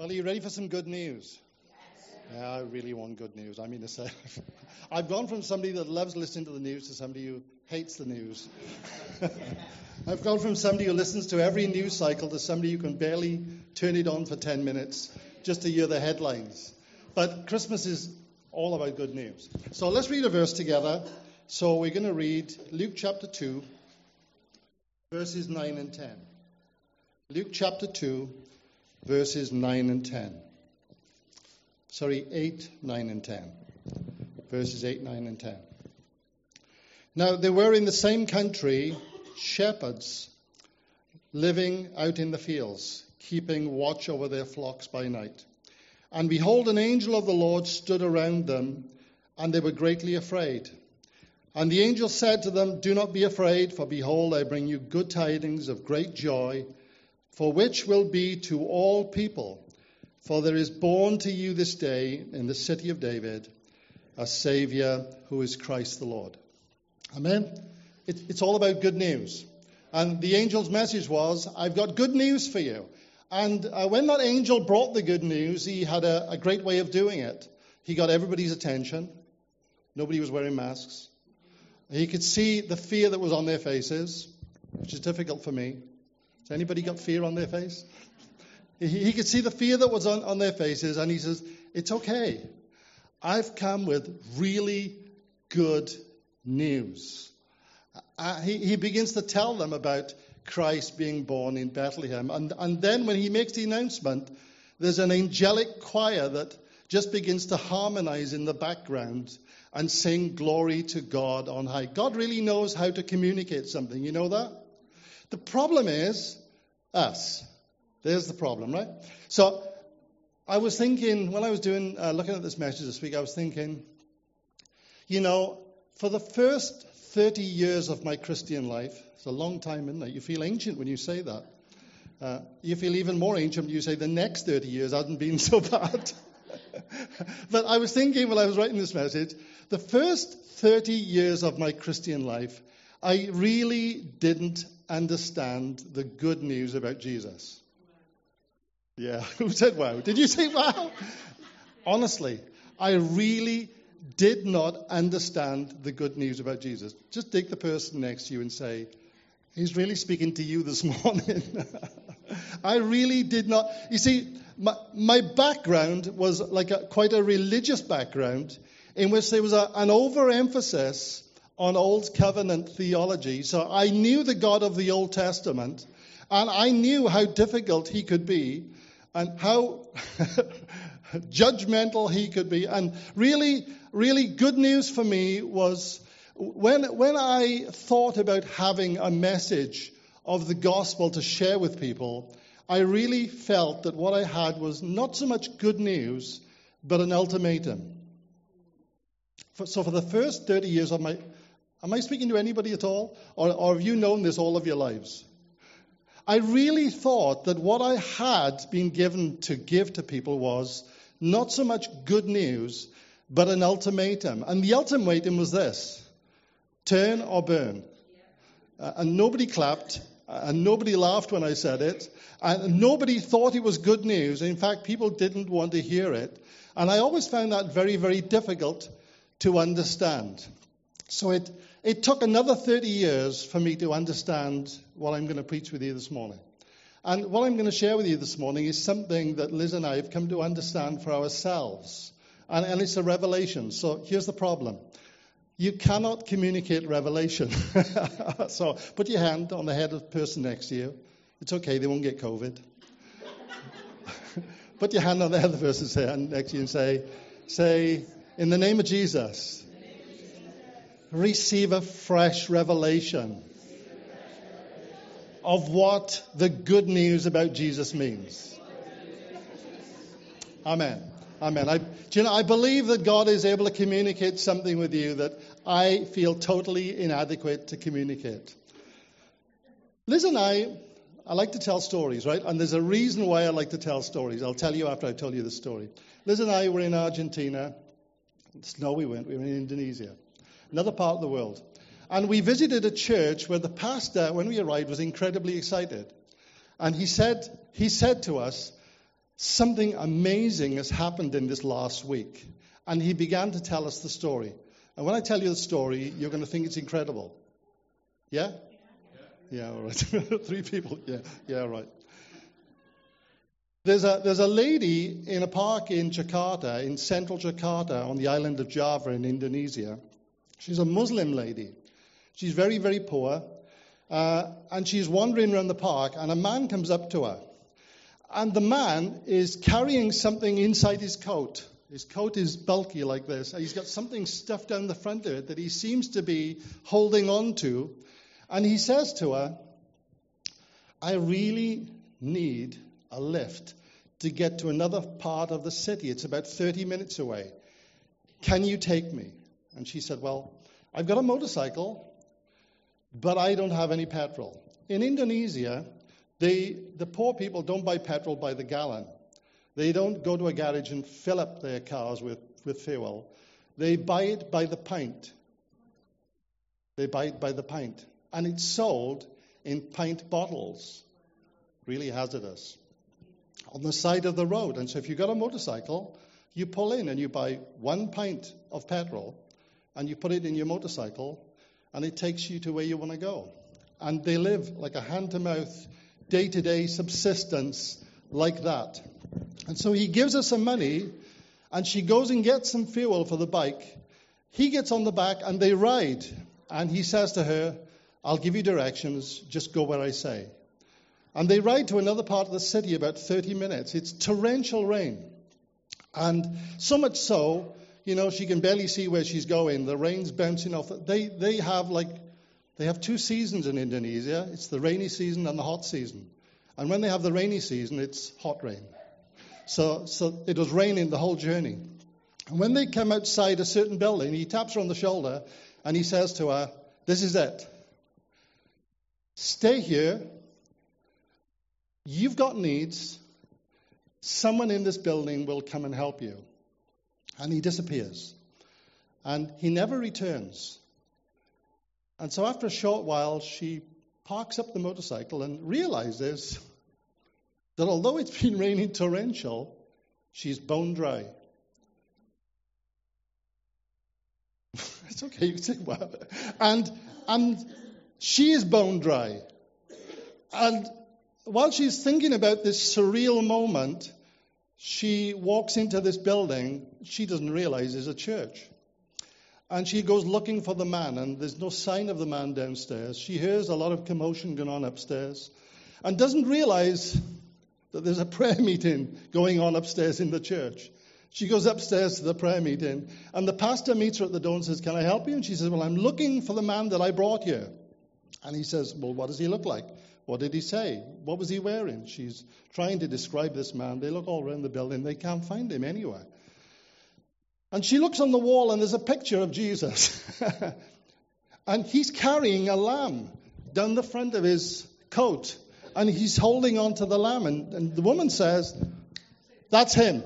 Well, are you ready for some good news? Yes. Yeah, I really want good news. I mean to say, I've gone from somebody that loves listening to the news to somebody who hates the news. I've gone from somebody who listens to every news cycle to somebody who can barely turn it on for 10 minutes just to hear the headlines. But Christmas is all about good news. So let's read a verse together. So we're going to read Luke chapter 2, verses 9 and 10. Luke chapter 2, verses 9 and 10. Sorry, 8, 9, and 10. Verses 8, 9, and 10. Now, there were in the same country shepherds living out in the fields, keeping watch over their flocks by night. And behold, an angel of the Lord stood around them, and they were greatly afraid. And the angel said to them, Do not be afraid, for behold, I bring you good tidings of great joy, for which will be to all people. For there is born to you this day in the city of David a Savior who is Christ the Lord. Amen? It, it's all about good news. And the angel's message was, I've got good news for you. And uh, when that angel brought the good news, he had a, a great way of doing it. He got everybody's attention. Nobody was wearing masks. He could see the fear that was on their faces, which is difficult for me. Has anybody got fear on their face? He, could see the fear that was on, on their faces, and he says, It's okay. I've come with really good news. Uh, he, he begins to tell them about Christ being born in Bethlehem. And, and then when he makes the announcement, there's an angelic choir that just begins to harmonize in the background and sing glory to God on high. God really knows how to communicate something. You know that? The problem is us. There's the problem, right? So I was thinking, when I was doing, uh, looking at this message this week, I was thinking, you know, for the first 30 years of my Christian life, it's a long time, isn't it? You feel ancient when you say that. Uh, you feel even more ancient when you say the next 30 years hasn't been so bad. but I was thinking while I was writing this message, the first 30 years of my Christian life, I really didn't understand the good news about Jesus. Yeah, who said wow? Did you say wow? Honestly, I really did not understand the good news about Jesus. Just take the person next to you and say, He's really speaking to you this morning. I really did not. You see, my, my background was like a, quite a religious background in which there was a, an overemphasis on Old Covenant theology. So I knew the God of the Old Testament, and I knew how difficult he could be, and how judgmental he could be. And really, really good news for me was when, when I thought about having a message of the gospel to share with people, I really felt that what I had was not so much good news, but an ultimatum. So for the first 30 years of my Am I speaking to anybody at all? Or, or have you known this all of your lives? I really thought that what I had been given to give to people was not so much good news, but an ultimatum. And the ultimatum was this turn or burn. Uh, and nobody clapped, and nobody laughed when I said it, and nobody thought it was good news. In fact, people didn't want to hear it. And I always found that very, very difficult to understand. So it, it took another 30 years for me to understand what I'm going to preach with you this morning. And what I'm going to share with you this morning is something that Liz and I have come to understand for ourselves. And, and it's a revelation. So here's the problem you cannot communicate revelation. so put your hand on the head of the person next to you. It's okay, they won't get COVID. put your hand on the head of the person's hand next to you and say, say, in the name of Jesus, receive a fresh revelation of what the good news about Jesus means. Amen. Amen. I, you know, I believe that God is able to communicate something with you that I feel totally inadequate to communicate. Liz and I, I like to tell stories, right? And there's a reason why I like to tell stories. I'll tell you after I tell you the story. Liz and I were in Argentina. No, we weren't. We were in Indonesia another part of the world. And we visited a church where the pastor, when we arrived, was incredibly excited. And he said, he said to us, something amazing has happened in this last week. And he began to tell us the story. And when I tell you the story, you're going to think it's incredible. Yeah? Yeah, all right. Three people. Yeah, yeah, right. There's a, there's a lady in a park in Jakarta, in central Jakarta, on the island of Java in Indonesia. She's a Muslim lady. She's very, very poor. Uh, and she's wandering around the park, and a man comes up to her. And the man is carrying something inside his coat. His coat is bulky like this. He's got something stuffed down the front of it that he seems to be holding on to. And he says to her, I really need a lift to get to another part of the city. It's about 30 minutes away. Can you take me? And she said, Well, I've got a motorcycle, but I don't have any petrol. In Indonesia, they, the poor people don't buy petrol by the gallon. They don't go to a garage and fill up their cars with, with fuel. They buy it by the pint. They buy it by the pint. And it's sold in pint bottles. Really hazardous. On the side of the road. And so if you've got a motorcycle, you pull in and you buy one pint of petrol and you put it in your motorcycle and it takes you to where you want to go. And they live like a hand to mouth, day to day subsistence like that. And so he gives her some money and she goes and gets some fuel for the bike. He gets on the back and they ride. And he says to her, I'll give you directions, just go where I say. And they ride to another part of the city about 30 minutes. It's torrential rain. And so much so, you know, she can barely see where she's going. The rain's bouncing off. They, they have like, they have two seasons in Indonesia. It's the rainy season and the hot season. And when they have the rainy season, it's hot rain. So, so it was raining the whole journey. And when they come outside a certain building, he taps her on the shoulder and he says to her, This is it. Stay here. You've got needs. Someone in this building will come and help you. And he disappears. And he never returns. And so after a short while, she parks up the motorcycle and realizes that although it's been raining torrential, she's bone dry. it's okay, you can say, well. And, and she is bone dry. And while she's thinking about this surreal moment, she walks into this building she doesn't realize is a church. And she goes looking for the man, and there's no sign of the man downstairs. She hears a lot of commotion going on upstairs and doesn't realize that there's a prayer meeting going on upstairs in the church. She goes upstairs to the prayer meeting, and the pastor meets her at the door and says, Can I help you? And she says, Well, I'm looking for the man that I brought here. And he says, Well, what does he look like? What did he say? What was he wearing? She's trying to describe this man. They look all around the building. They can't find him anywhere. And she looks on the wall, and there's a picture of Jesus. and he's carrying a lamb down the front of his coat. And he's holding on to the lamb. And, and the woman says, That's him.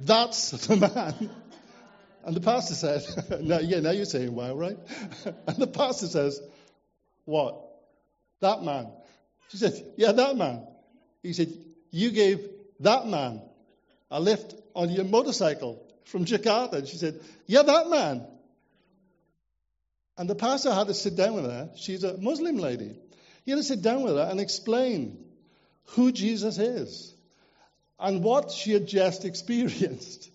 That's the man. And the pastor said, Yeah, now you're saying wow, right? and the pastor says, What? That man. She said, Yeah, that man. He said, You gave that man a lift on your motorcycle from Jakarta. And she said, Yeah, that man. And the pastor had to sit down with her. She's a Muslim lady. He had to sit down with her and explain who Jesus is and what she had just experienced.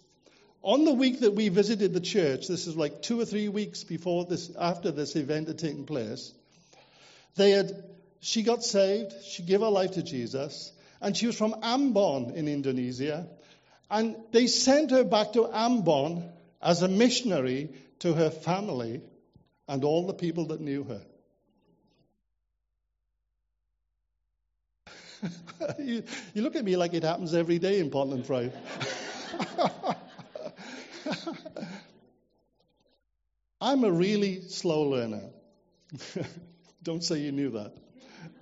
On the week that we visited the church, this is like two or three weeks before this, after this event had taken place, they had, she got saved, she gave her life to Jesus, and she was from Ambon in Indonesia. And they sent her back to Ambon as a missionary to her family and all the people that knew her. you, you, look at me like it happens every day in Portland Pride. I'm a really slow learner. Don't say you knew that.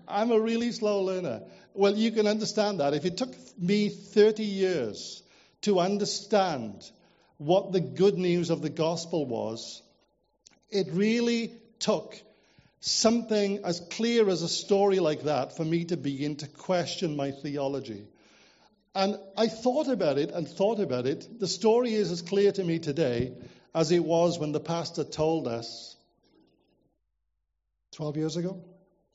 I'm a really slow learner. Well, you can understand that. If it took me 30 years to understand what the good news of the gospel was, it really took something as clear as a story like that for me to begin to question my theology. And I thought about it and thought about it. The story is as clear to me today as it was when the pastor told us 12 years ago,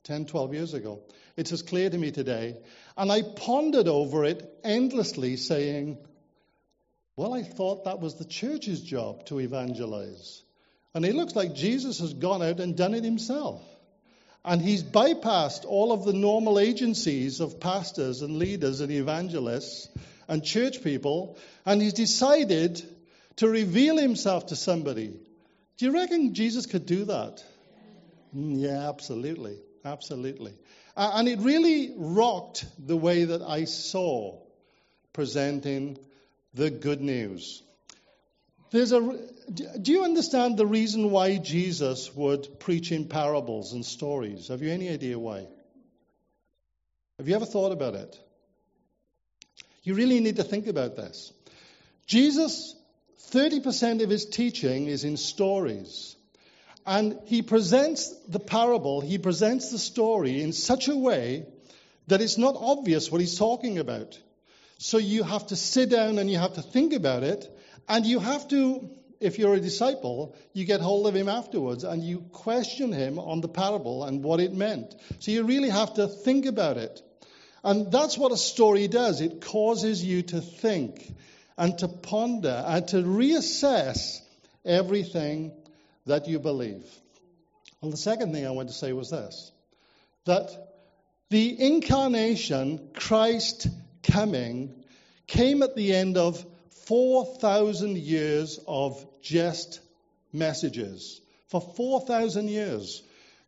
10, 12 years ago. It's as clear to me today. And I pondered over it endlessly, saying, Well, I thought that was the church's job to evangelize. And it looks like Jesus has gone out and done it himself. And he's bypassed all of the normal agencies of pastors and leaders and evangelists and church people, and he's decided to reveal himself to somebody. Do you reckon Jesus could do that? Mm, yeah, absolutely. Absolutely. And it really rocked the way that I saw presenting the good news. There's a, do you understand the reason why Jesus would preach in parables and stories? Have you any idea why? Have you ever thought about it? You really need to think about this. Jesus, 30% of his teaching is in stories. And he presents the parable, he presents the story in such a way that it's not obvious what he's talking about. So you have to sit down and you have to think about it and you have to, if you're a disciple, you get hold of him afterwards and you question him on the parable and what it meant. So you really have to think about it. And that's what a story does it causes you to think and to ponder and to reassess everything that you believe. Well, the second thing I want to say was this that the incarnation, Christ coming, came at the end of 4,000 years of just messages. For 4,000 years,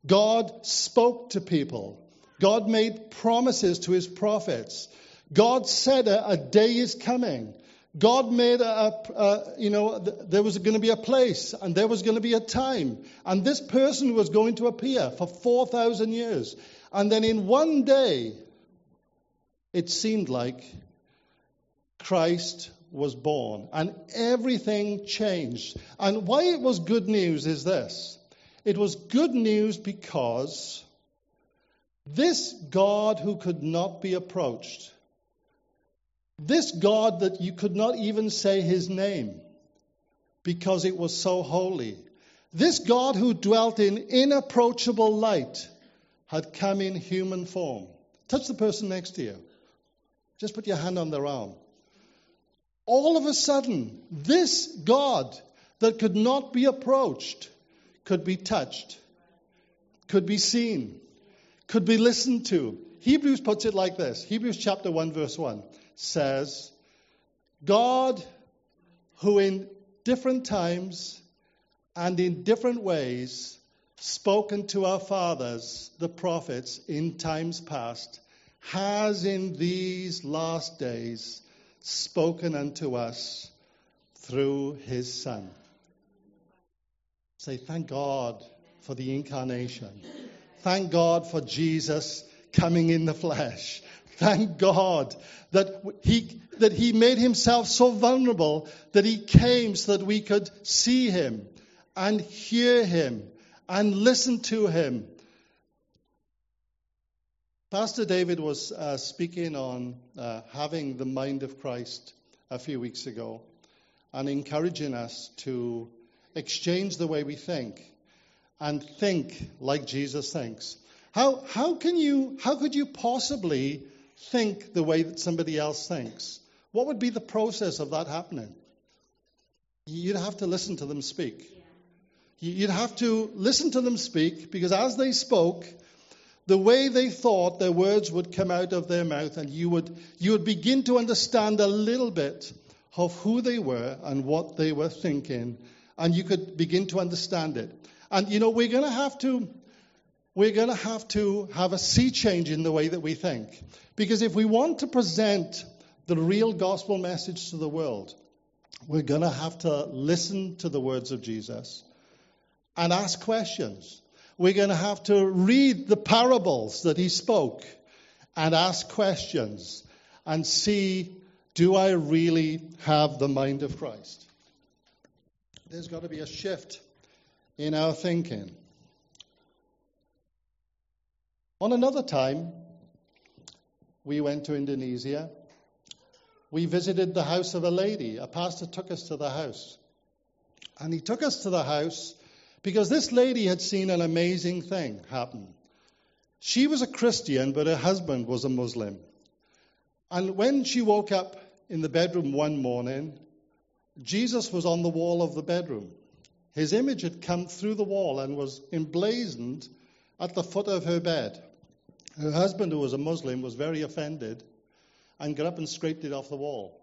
God spoke to people. God made promises to his prophets. God said a, a day is coming. God made a, a, you know, th- there was going to be a place and there was going to be a time. And this person was going to appear for 4,000 years. And then in one day, it seemed like Christ was born and everything changed. And why it was good news is this it was good news because this God who could not be approached, this God that you could not even say his name because it was so holy, this God who dwelt in inapproachable light had come in human form. Touch the person next to you. Just put your hand on their arm all of a sudden, this God that could not be approached could be touched, could be seen, could be listened to. Hebrews puts it like this Hebrews chapter 1, verse 1 says, God, who in different times and in different ways spoken to our fathers, the prophets, in times past, has in these last days spoken unto us through his Son. Say, thank God for the incarnation. Thank God for Jesus coming in the flesh. Thank God that he, that he made himself so vulnerable that he came so that we could see him and hear him and listen to him Pastor David was uh, speaking on uh, having the mind of Christ a few weeks ago and encouraging us to exchange the way we think and think like Jesus thinks. How, how, can you, how could you possibly think the way that somebody else thinks? What would be the process of that happening? You'd have to listen to them speak. You'd have to listen to them speak because as they spoke, the way they thought their words would come out of their mouth, and you would, you would begin to understand a little bit of who they were and what they were thinking, and you could begin to understand it. And you know, we're going to have to. We're going to have to have a sea change in the way that we think. Because if we want to present the real gospel message to the world, we're going to have to listen to the words of Jesus and ask questions we're going to have to read the parables that he spoke and ask questions and see do I really have the mind of Christ? There's got to be a shift in our thinking. On another time, we went to Indonesia we visited the house of a lady. A pastor took us to the house. And he took us to the house because this lady had seen an amazing thing happen. She was a Christian, but her husband was a Muslim. And when she woke up in the bedroom one morning, Jesus was on the wall of the bedroom. His image had come through the wall and was emblazoned at the foot of her bed. Her husband, who was a Muslim, was very offended and got up and scraped it off the wall.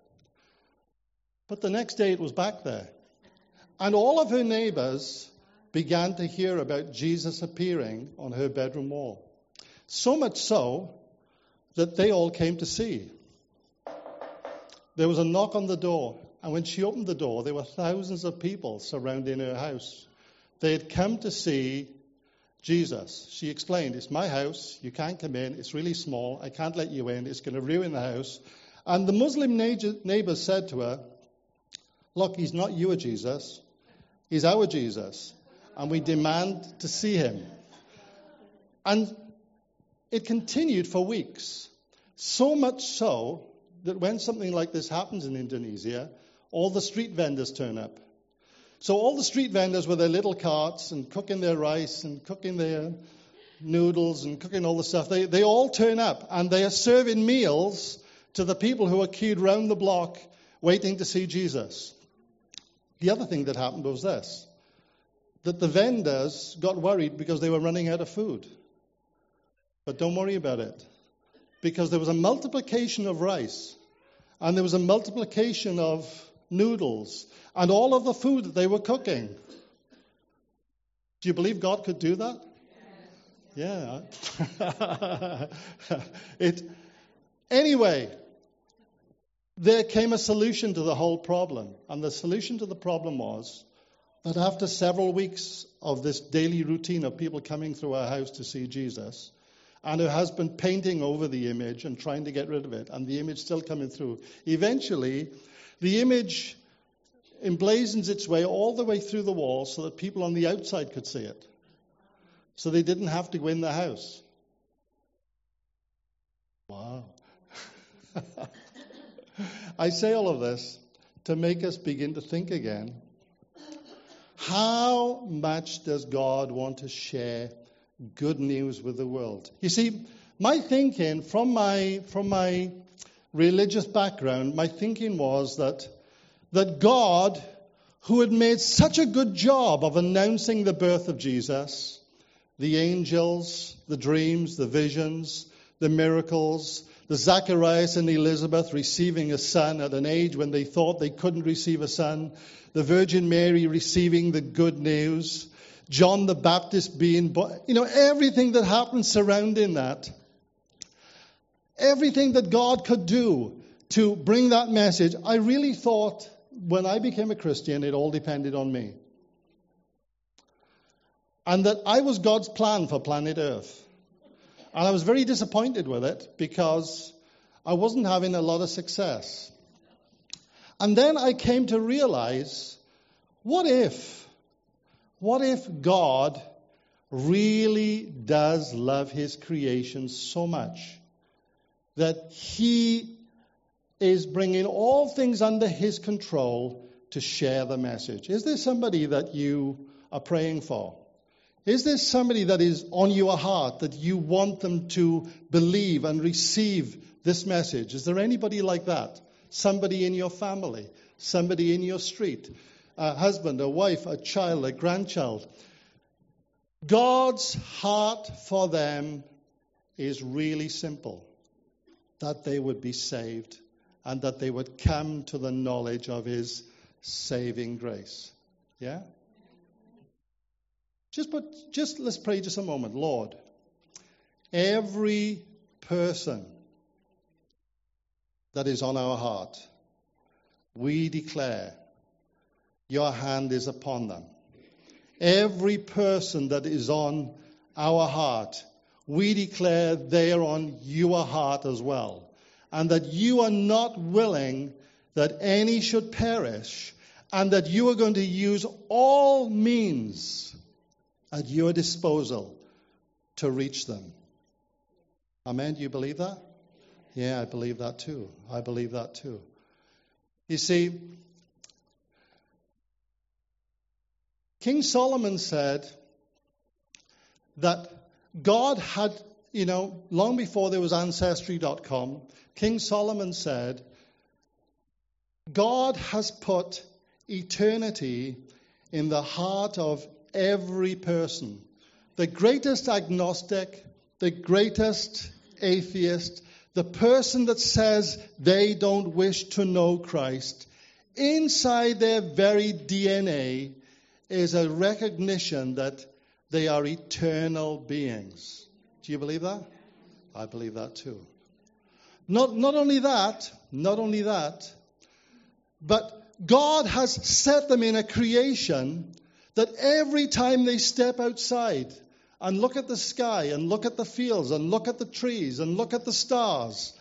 But the next day it was back there. And all of her neighbors began to hear about Jesus appearing on her bedroom wall. So much so that they all came to see. There was a knock on the door, and when she opened the door, there were thousands of people surrounding her house. They had come to see Jesus. She explained, It's my house. You can't come in. It's really small. I can't let you in. It's going to ruin the house. And the Muslim neighbors said to her, Look, he's not your Jesus. He's our Jesus. And we demand to see him. And it continued for weeks. So much so that when something like this happens in Indonesia, all the street vendors turn up. So all the street vendors with their little carts and cooking their rice and cooking their noodles and cooking all the stuff, they, they all turn up and they are serving meals to the people who are queued round the block waiting to see Jesus. The other thing that happened was this that the vendors got worried because they were running out of food. But don't worry about it because there was a multiplication of rice and there was a multiplication of noodles and all of the food that they were cooking. Do you believe God could do that? Yeah. it, anyway, there came a solution to the whole problem. And the solution to the problem was that after several weeks of this daily routine of people coming through our house to see Jesus, and her husband painting over the image and trying to get rid of it, and the image still coming through. Eventually, the image emblazons its way all the way through the wall so that people on the outside could see it. So they didn't have to go in the house. Wow. I say all of this to make us begin to think again. How much does God want to share good news with the world. You see, my thinking from my from my religious background, my thinking was that that God, who had made such a good job of announcing the birth of Jesus, the angels, the dreams, the visions, the miracles, the Zacharias and Elizabeth receiving a son at an age when they thought they couldn't receive a son, the Virgin Mary receiving the good news, John the Baptist being you know, everything that happened surrounding that, everything that God could do to bring that message, I really thought when I became a Christian, it all depended on me. And that I was God's plan for planet Earth. And I was very disappointed with it because I wasn't having a lot of success. And then I came to realize what if what if God really does love his creation so much that he is bringing all things under his control to share the message? Is there somebody that you are praying for? Is there somebody that is on your heart that you want them to believe and receive this message? Is there anybody like that? Somebody in your family, somebody in your street, a husband, a wife, a child, a grandchild. God's heart for them is really simple that they would be saved and that they would come to the knowledge of His saving grace. Yeah? Just put, just let's pray just a moment. Lord, every person that is on our heart, we declare your hand is upon them. Every person that is on our heart, we declare they are on your heart as well. And that you are not willing that any should perish, and that you are going to use all means at your disposal to reach them. Amen. Do you believe that? Yeah, I believe that too. I believe that too. You see, King Solomon said that God had, you know, long before there was Ancestry.com, King Solomon said, God has put eternity in the heart of every person. The greatest agnostic, the greatest atheist, the person that says they don't wish to know Christ, inside their very DNA is a recognition that they are eternal beings. Do you believe that? I believe that too. Not, not only that, not only that, but God has set them in a creation that every time they step outside and look at the sky and look at the fields and look at the trees and look at the stars,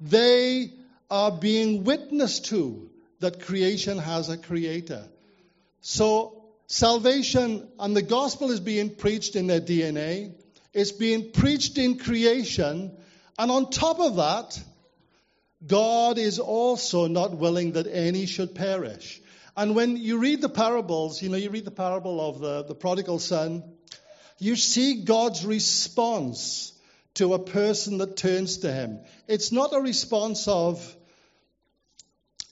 they are being witnessed to that creation has a creator. So salvation and the gospel is being preached in their DNA. It's being preached in creation. And on top of that, God is also not willing that any should perish. And when you read the parables, you know, you read the parable of the, the prodigal son, you see God's response to a person that turns to him. It's not a response of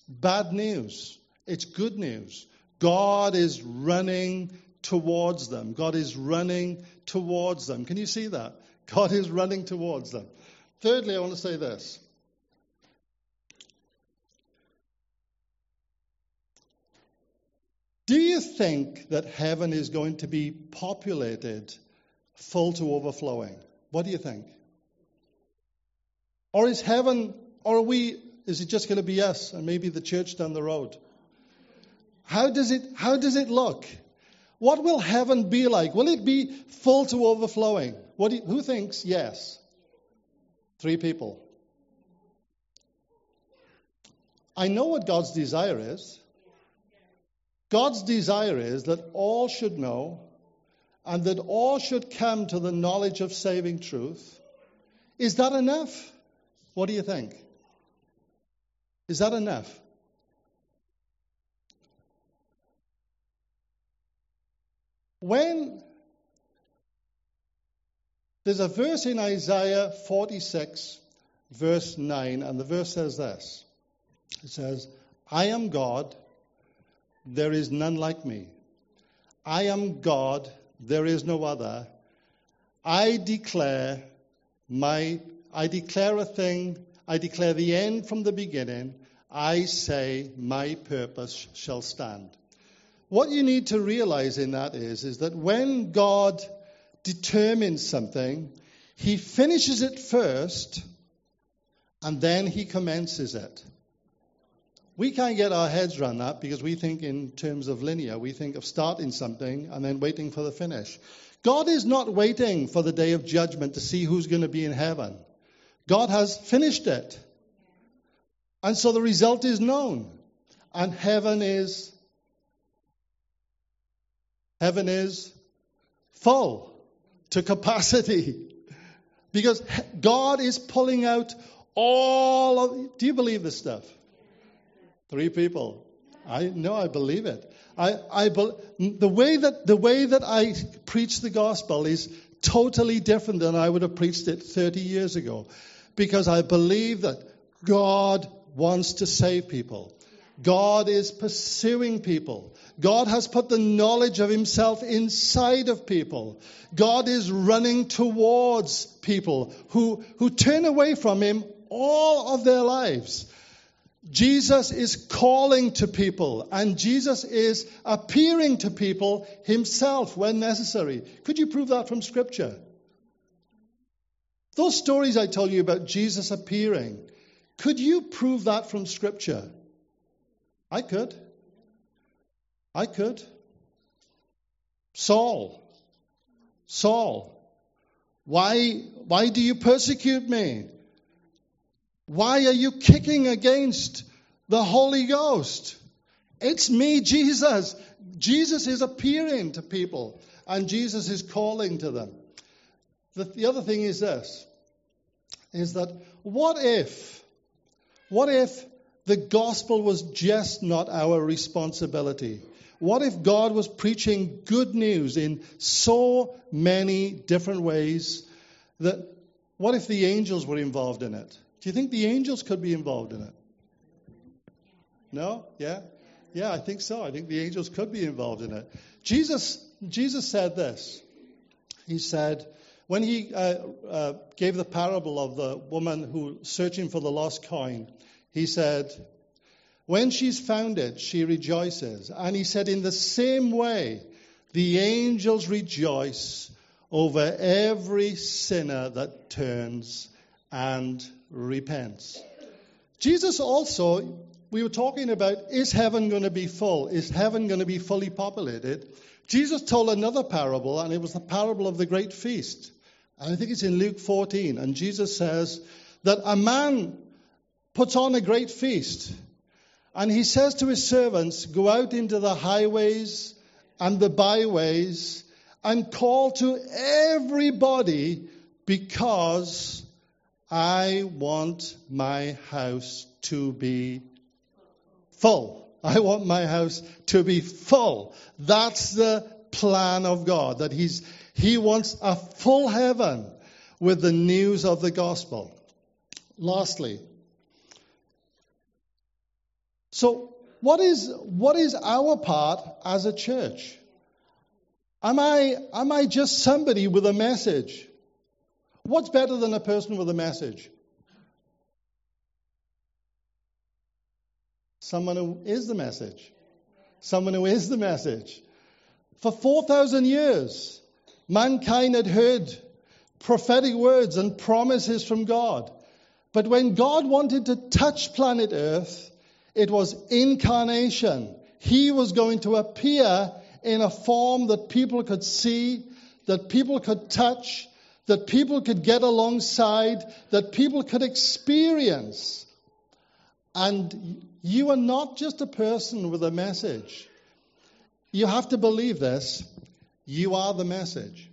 bad news, it's good news. God is running towards them. God is running towards them. Can you see that? God is running towards them. Thirdly, I want to say this. Do you think that heaven is going to be populated full to overflowing? What do you think? Or is heaven, or are we, is it just going to be us and maybe the church down the road? How does it, how does it look? What will heaven be like? Will it be full to overflowing? What you, who thinks yes? Three people. I know what God's desire is. God's desire is that all should know and that all should come to the knowledge of saving truth. Is that enough? What do you think? Is that enough? When there's a verse in Isaiah 46, verse 9, and the verse says this it says, I am God there is none like me. I am God, there is no other. I declare my I declare a thing, I declare the end from the beginning. I say my purpose shall stand. What you need to realize in that is, is that when God determines something, he finishes it first and then he commences it. We can't get our heads around that because we think in terms of linear. We think of starting something and then waiting for the finish. God is not waiting for the day of judgment to see who's going to be in heaven. God has finished it. And so the result is known. And heaven is heaven is full to capacity. Because God is pulling out all of do you believe this stuff? Three people. I know I believe it. I, I the way that the way that I preach the gospel is totally different than I would have preached it 30 years ago, because I believe that God wants to save people. God is pursuing people. God has put the knowledge of Himself inside of people. God is running towards people who, who turn away from Him all of their lives. Jesus is calling to people and Jesus is appearing to people himself when necessary. Could you prove that from Scripture? Those stories I told you about Jesus appearing, could you prove that from Scripture? I could. I could. Saul. Saul. Why, why do you persecute me? Why are you kicking against the Holy Ghost? It's me, Jesus. Jesus is appearing to people and Jesus is calling to them. The, the other thing is this is that what if, what if the gospel was just not our responsibility? What if God was preaching good news in so many different ways that what if the angels were involved in it? Do you think the angels could be involved in it? No? Yeah? Yeah, I think so. I think the angels could be involved in it. Jesus, Jesus said this. He said, when he uh, uh, gave the parable of the woman who searching for the lost coin, he said, when she's found it, she rejoices. And he said, in the same way, the angels rejoice over every sinner that turns and repents. Jesus also, we were talking about, is heaven going to be full? Is heaven going to be fully populated? Jesus told another parable, and it was the parable of the great feast. And I think it's in Luke 14. And Jesus says that a man puts on a great feast. And he says to his servants, Go out into the highways and the byways and call to everybody because I want my house to be full. I want my house to be full. That's the plan of God, that he's, He wants a full heaven with the news of the gospel. Lastly, so what is, what is our part as a church? Am I, am I just somebody with a message? What's better than a person with a message? Someone who is the message. Someone who is the message. For 4,000 years, mankind had heard prophetic words and promises from God. But when God wanted to touch planet Earth, it was incarnation. He was going to appear in a form that people could see, that people could touch, that people could get alongside, that people could experience. And you are not just a person with a message. You have to believe this. You are the message.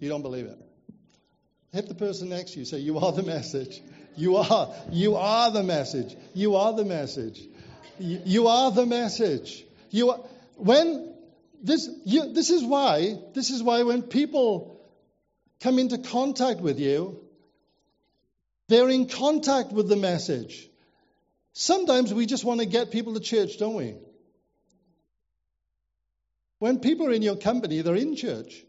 You don't believe it. Hit the person next to you. Say, You are the message. You are. You are the message. You are the message. You, are the message. You are, when this, you, this is why, this is why when people come into contact with you, they're in contact with the message. Sometimes we just want to get people to church, don't we? When people are in your company, they're in church.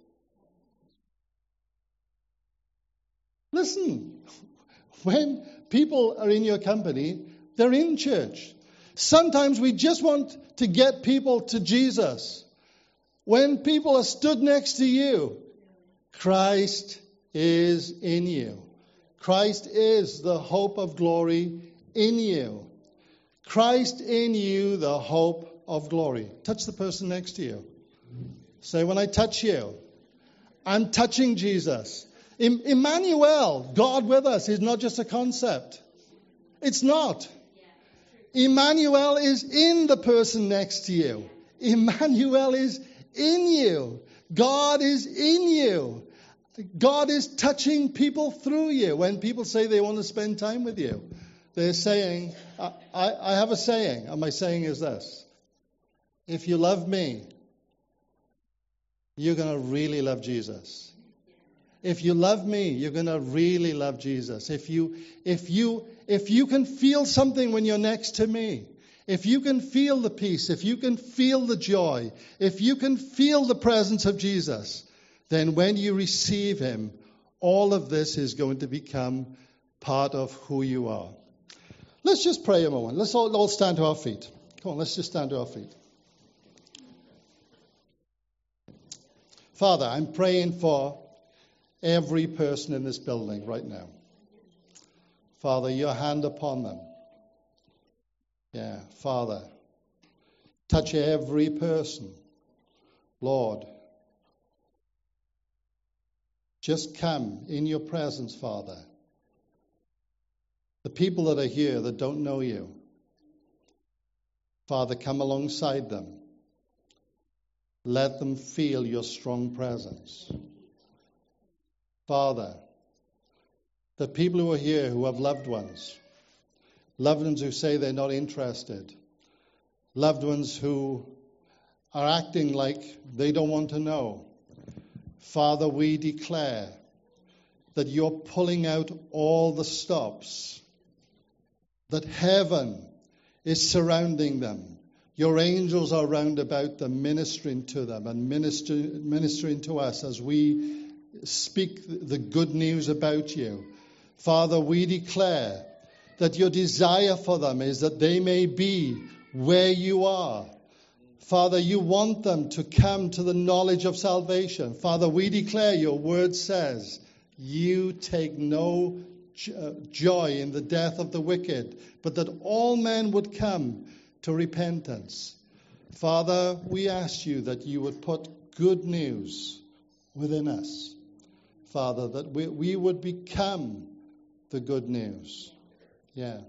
Listen, when people are in your company, they're in church. Sometimes we just want to get people to Jesus. When people are stood next to you, Christ is in you. Christ is the hope of glory in you. Christ in you, the hope of glory. Touch the person next to you. Say, when I touch you, I'm touching Jesus. Emmanuel, God with us, is not just a concept. It's not. Emmanuel is in the person next to you. Emmanuel is in you. God is in you. God is touching people through you. When people say they want to spend time with you, they're saying, I, I have a saying, and my saying is this If you love me, you're going to really love Jesus. If you love me, you're going to really love Jesus. If you, if you, if you can feel something when you're next to me, if you can feel the peace, if you can feel the joy, if you can feel the presence of Jesus, then when you receive Him, all of this is going to become part of who you are. Let's just pray a moment. Let's all, all stand to our feet. Come on, let's just stand to our feet. Father, I'm praying for every person in this building right now. Father, your hand upon them. Yeah, Father, touch every person. Lord, just come in your presence, Father. The people that are here that don't know you, Father, come alongside them. Let them feel your strong presence. Father, the people who are here who have loved ones, loved ones who say they're not interested, loved ones who are acting like they don't want to know. Father, we declare that you're pulling out all the stops, that heaven is surrounding them. Your angels are round about them, ministering to them and minister, ministering to us as we speak the good news about you. Father, we declare that your desire for them is that they may be where you are. Father, you want them to come to the knowledge of salvation. Father, we declare your word says, you take no uh, joy in the death of the wicked, but that all men would come to repentance. Father, we ask you that you would put good news within us. Father, that we, we would become the good news. Yeah.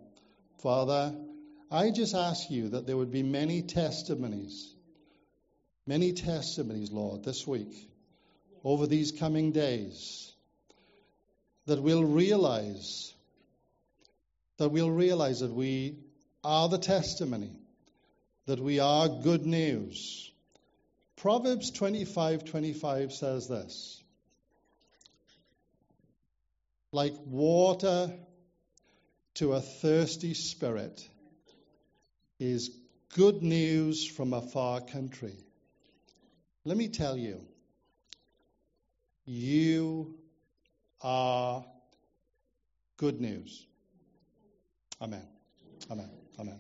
Father, I just ask you that there would be many testimonies, many testimonies, Lord, this week, over these coming days, that we'll realize, that we'll realize that we are the testimony, that we are good news. Proverbs 25 25 says this like water to a thirsty spirit is good news from a far country. Let me tell you, you are good news. Amen. Amen. Amen.